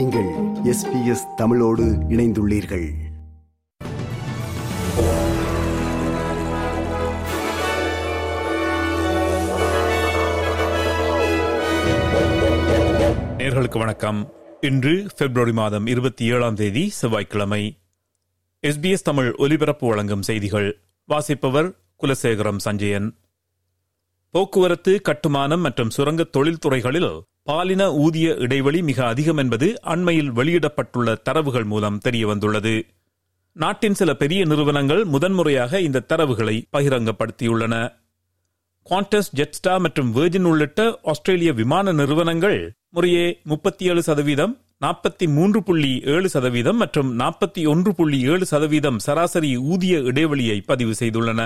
நீங்கள் எஸ்பிஎஸ் தமிழோடு இணைந்துள்ளீர்கள். நேர்களுக்கு வணக்கம். இன்று பிப்ரவரி மாதம் இருபத்தி ஏழாம் தேதி செவ்வாய்க்கிழமை. எஸ்பிஎஸ் தமிழ் ஒலிபரப்பு வழங்கும் செய்திகள். வாசிப்பவர் குலசேகரம் சஞ்சயன். போக்குவரத்து கட்டுமானம் மற்றும் சுரங்க தொழில்துறைகளில் பாலின ஊதிய இடைவெளி மிக அதிகம் என்பது அண்மையில் வெளியிடப்பட்டுள்ள தரவுகள் மூலம் தெரியவந்துள்ளது. நாட்டின் சில பெரிய நிறுவனங்கள் முதன்முறையாக இந்த தரவுகளை பகிரங்கப்படுத்தியுள்ளன. குவாண்டஸ் ஜெட்ஸ்டா மற்றும் வெர்ஜின் உள்ளிட்ட ஆஸ்திரேலிய விமான நிறுவனங்கள் முறையே முப்பத்தி ஏழு சதவீதம் நாற்பத்தி மூன்று புள்ளி ஏழு சதவீதம் மற்றும் நாற்பத்தி ஒன்று புள்ளி ஏழு சதவீதம் சராசரி ஊதிய இடைவெளியை பதிவு செய்துள்ளன.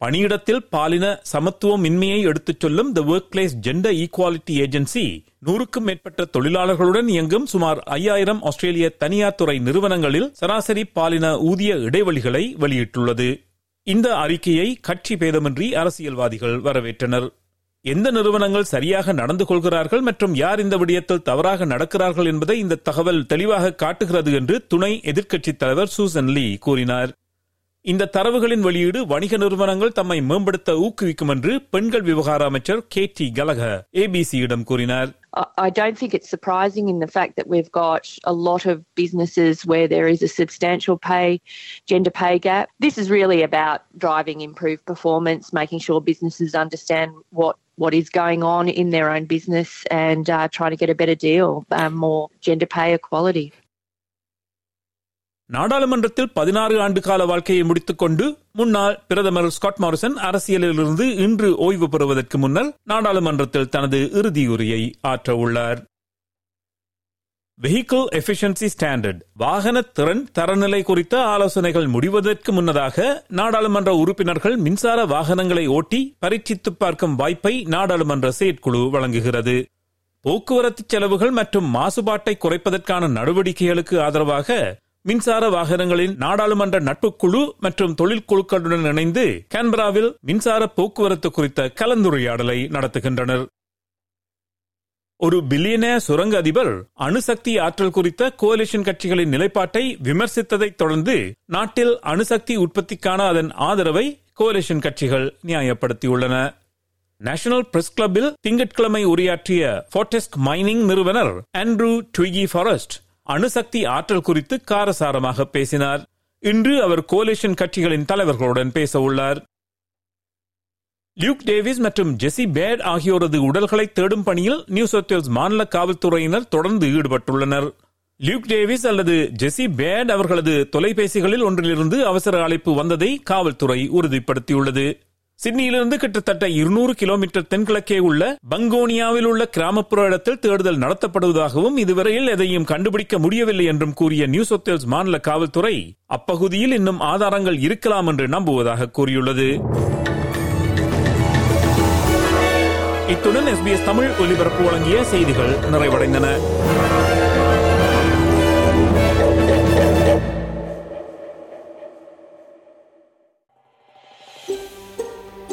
பணியிடத்தில் பாலின சமத்துவமின்மையை எடுத்துச் சொல்லும் the work place gender equality agency நூறுக்கும் மேற்பட்ட தொழிலாளர்களுடன் இயங்கும் சுமார் ஐயாயிரம் ஆஸ்திரேலிய தனியார் துறை நிறுவனங்களில் சராசரி பாலின ஊதிய இடைவெளிகளை வெளியிட்டுள்ளது. இந்த அறிக்கையை கட்சி பேதமின்றி அரசியல்வாதிகள் வரவேற்றனர். எந்த நிறுவனங்கள் சரியாக நடந்து கொள்கிறார்கள் மற்றும் யார் இந்த விடயத்தில் தவறாக நடக்கிறார்கள் என்பதை இந்த தகவல் தெளிவாக காட்டுகிறது என்று துணை எதிர்க்கட்சித் தலைவர் சூசன் லீ கூறினார். இந்த தரவுகளின் வெளியீடு வணிக நிறுவனங்கள் தம்மை மேம்படுத்த ஊக்குவிக்கும் என்று பெண்கள் விவகார அமைச்சர் கே டி கலக ஏபிசியிடம் கூறினார் I I don't think it's surprising in the fact that we've got a lot of businesses where there is a substantial pay, gender pay gap. This is really about driving improved performance, making sure businesses understand what what is going on in their own business and uh, trying to get a better deal, um, more gender pay equality. நாடாளுமன்றத்தில் பதினாறு ஆண்டு கால வாழ்க்கையை முடித்துக்கொண்டு முன்னாள் பிரதமர் Scott Morrison அரசியலிலிருந்து இன்று ஓய்வு பெறுவதற்கு முன்னர் நாடாளுமன்றத்தில் தனது இறுதியுரையை ஆற்ற உள்ளார் வெஹிக்கிள் எஃபிஷியன்சி ஸ்டாண்டர்ட் வாகன திறன் தரநிலை குறித்த ஆலோசனைகள் முடிவதற்கு முன்னதாக நாடாளுமன்ற உறுப்பினர்கள் மின்சார வாகனங்களை ஓட்டி பரீட்சித்து பார்க்கும் வாய்ப்பை நாடாளுமன்ற செயற்குழு வழங்குகிறது. போக்குவரத்து செலவுகள் மற்றும் மாசுபாட்டை குறைப்பதற்கான நடவடிக்கைகளுக்கு ஆதரவாக மின்சார வாகனங்களின் நாடாளுமன்ற நட்பு குழு மற்றும் தொழிற்குழுக்களுடன் இணைந்து கேன்பராவில் மின்சார போக்குவரத்து குறித்த கலந்துரையாடலை நடத்துகின்றனர். ஒரு பில்லியனேர் சுரங்க அதிபர் அணுசக்தி ஆற்றல் குறித்த கோலிஷன் கட்சிகளின் நிலைப்பாட்டை விமர்சித்ததை தொடர்ந்து நாட்டில் அணுசக்தி உற்பத்திக்கான அதன் ஆதரவை கோலிஷன் கட்சிகள் நியாயப்படுத்தியுள்ளன. நேஷனல் பிரஸ் கிளப்பில் திங்கட்கிழமை உரையாற்றிய போர்டெஸ்க் மைனிங் நிறுவனர் ஆண்ட்ரூ ட்விகி ஃபாரஸ்ட் அணுசக்தி ஆற்றல் குறித்து காரசாரமாக பேசினார். இன்று அவர் கோலேஷன் கட்சிகளின் தலைவர்களுடன் பேச உள்ளார் லியூக் டேவிஸ் மற்றும் ஜெசி பேட் ஆகியோரது உடல்களை தேடும் பணியில் நியூ சவுத்வேல்ஸ் மாநில காவல்துறையினர் தொடர்ந்து ஈடுபட்டுள்ளனர். லியூக் டேவிஸ் அல்லது ஜெசி பேட் அவர்களது தொலைபேசிகளில் ஒன்றிலிருந்து அவசர அழைப்பு வந்ததை காவல்துறை உறுதிப்படுத்தியுள்ளது. சிட்னியிலிருந்து கிட்டத்தட்ட இருநூறு கிலோமீட்டர் தென்கிழக்கே உள்ள பங்கோனியாவில் உள்ள கிராமப்புற இடத்தில் தேடுதல் நடத்தப்படுவதாகவும் இதுவரையில் எதையும் கண்டுபிடிக்க முடியவில்லை என்றும் கூறிய நியூ சவுத் மாநில காவல்துறை அப்பகுதியில் இன்னும் ஆதாரங்கள் இருக்கலாம் என்று நம்புவதாக கூறியுள்ளது. இத்துடன் எஸ்பிஎஸ் தமிழ் ஒலிபரப்பு வழங்கிய செய்திகள் நிறைவடைந்தன.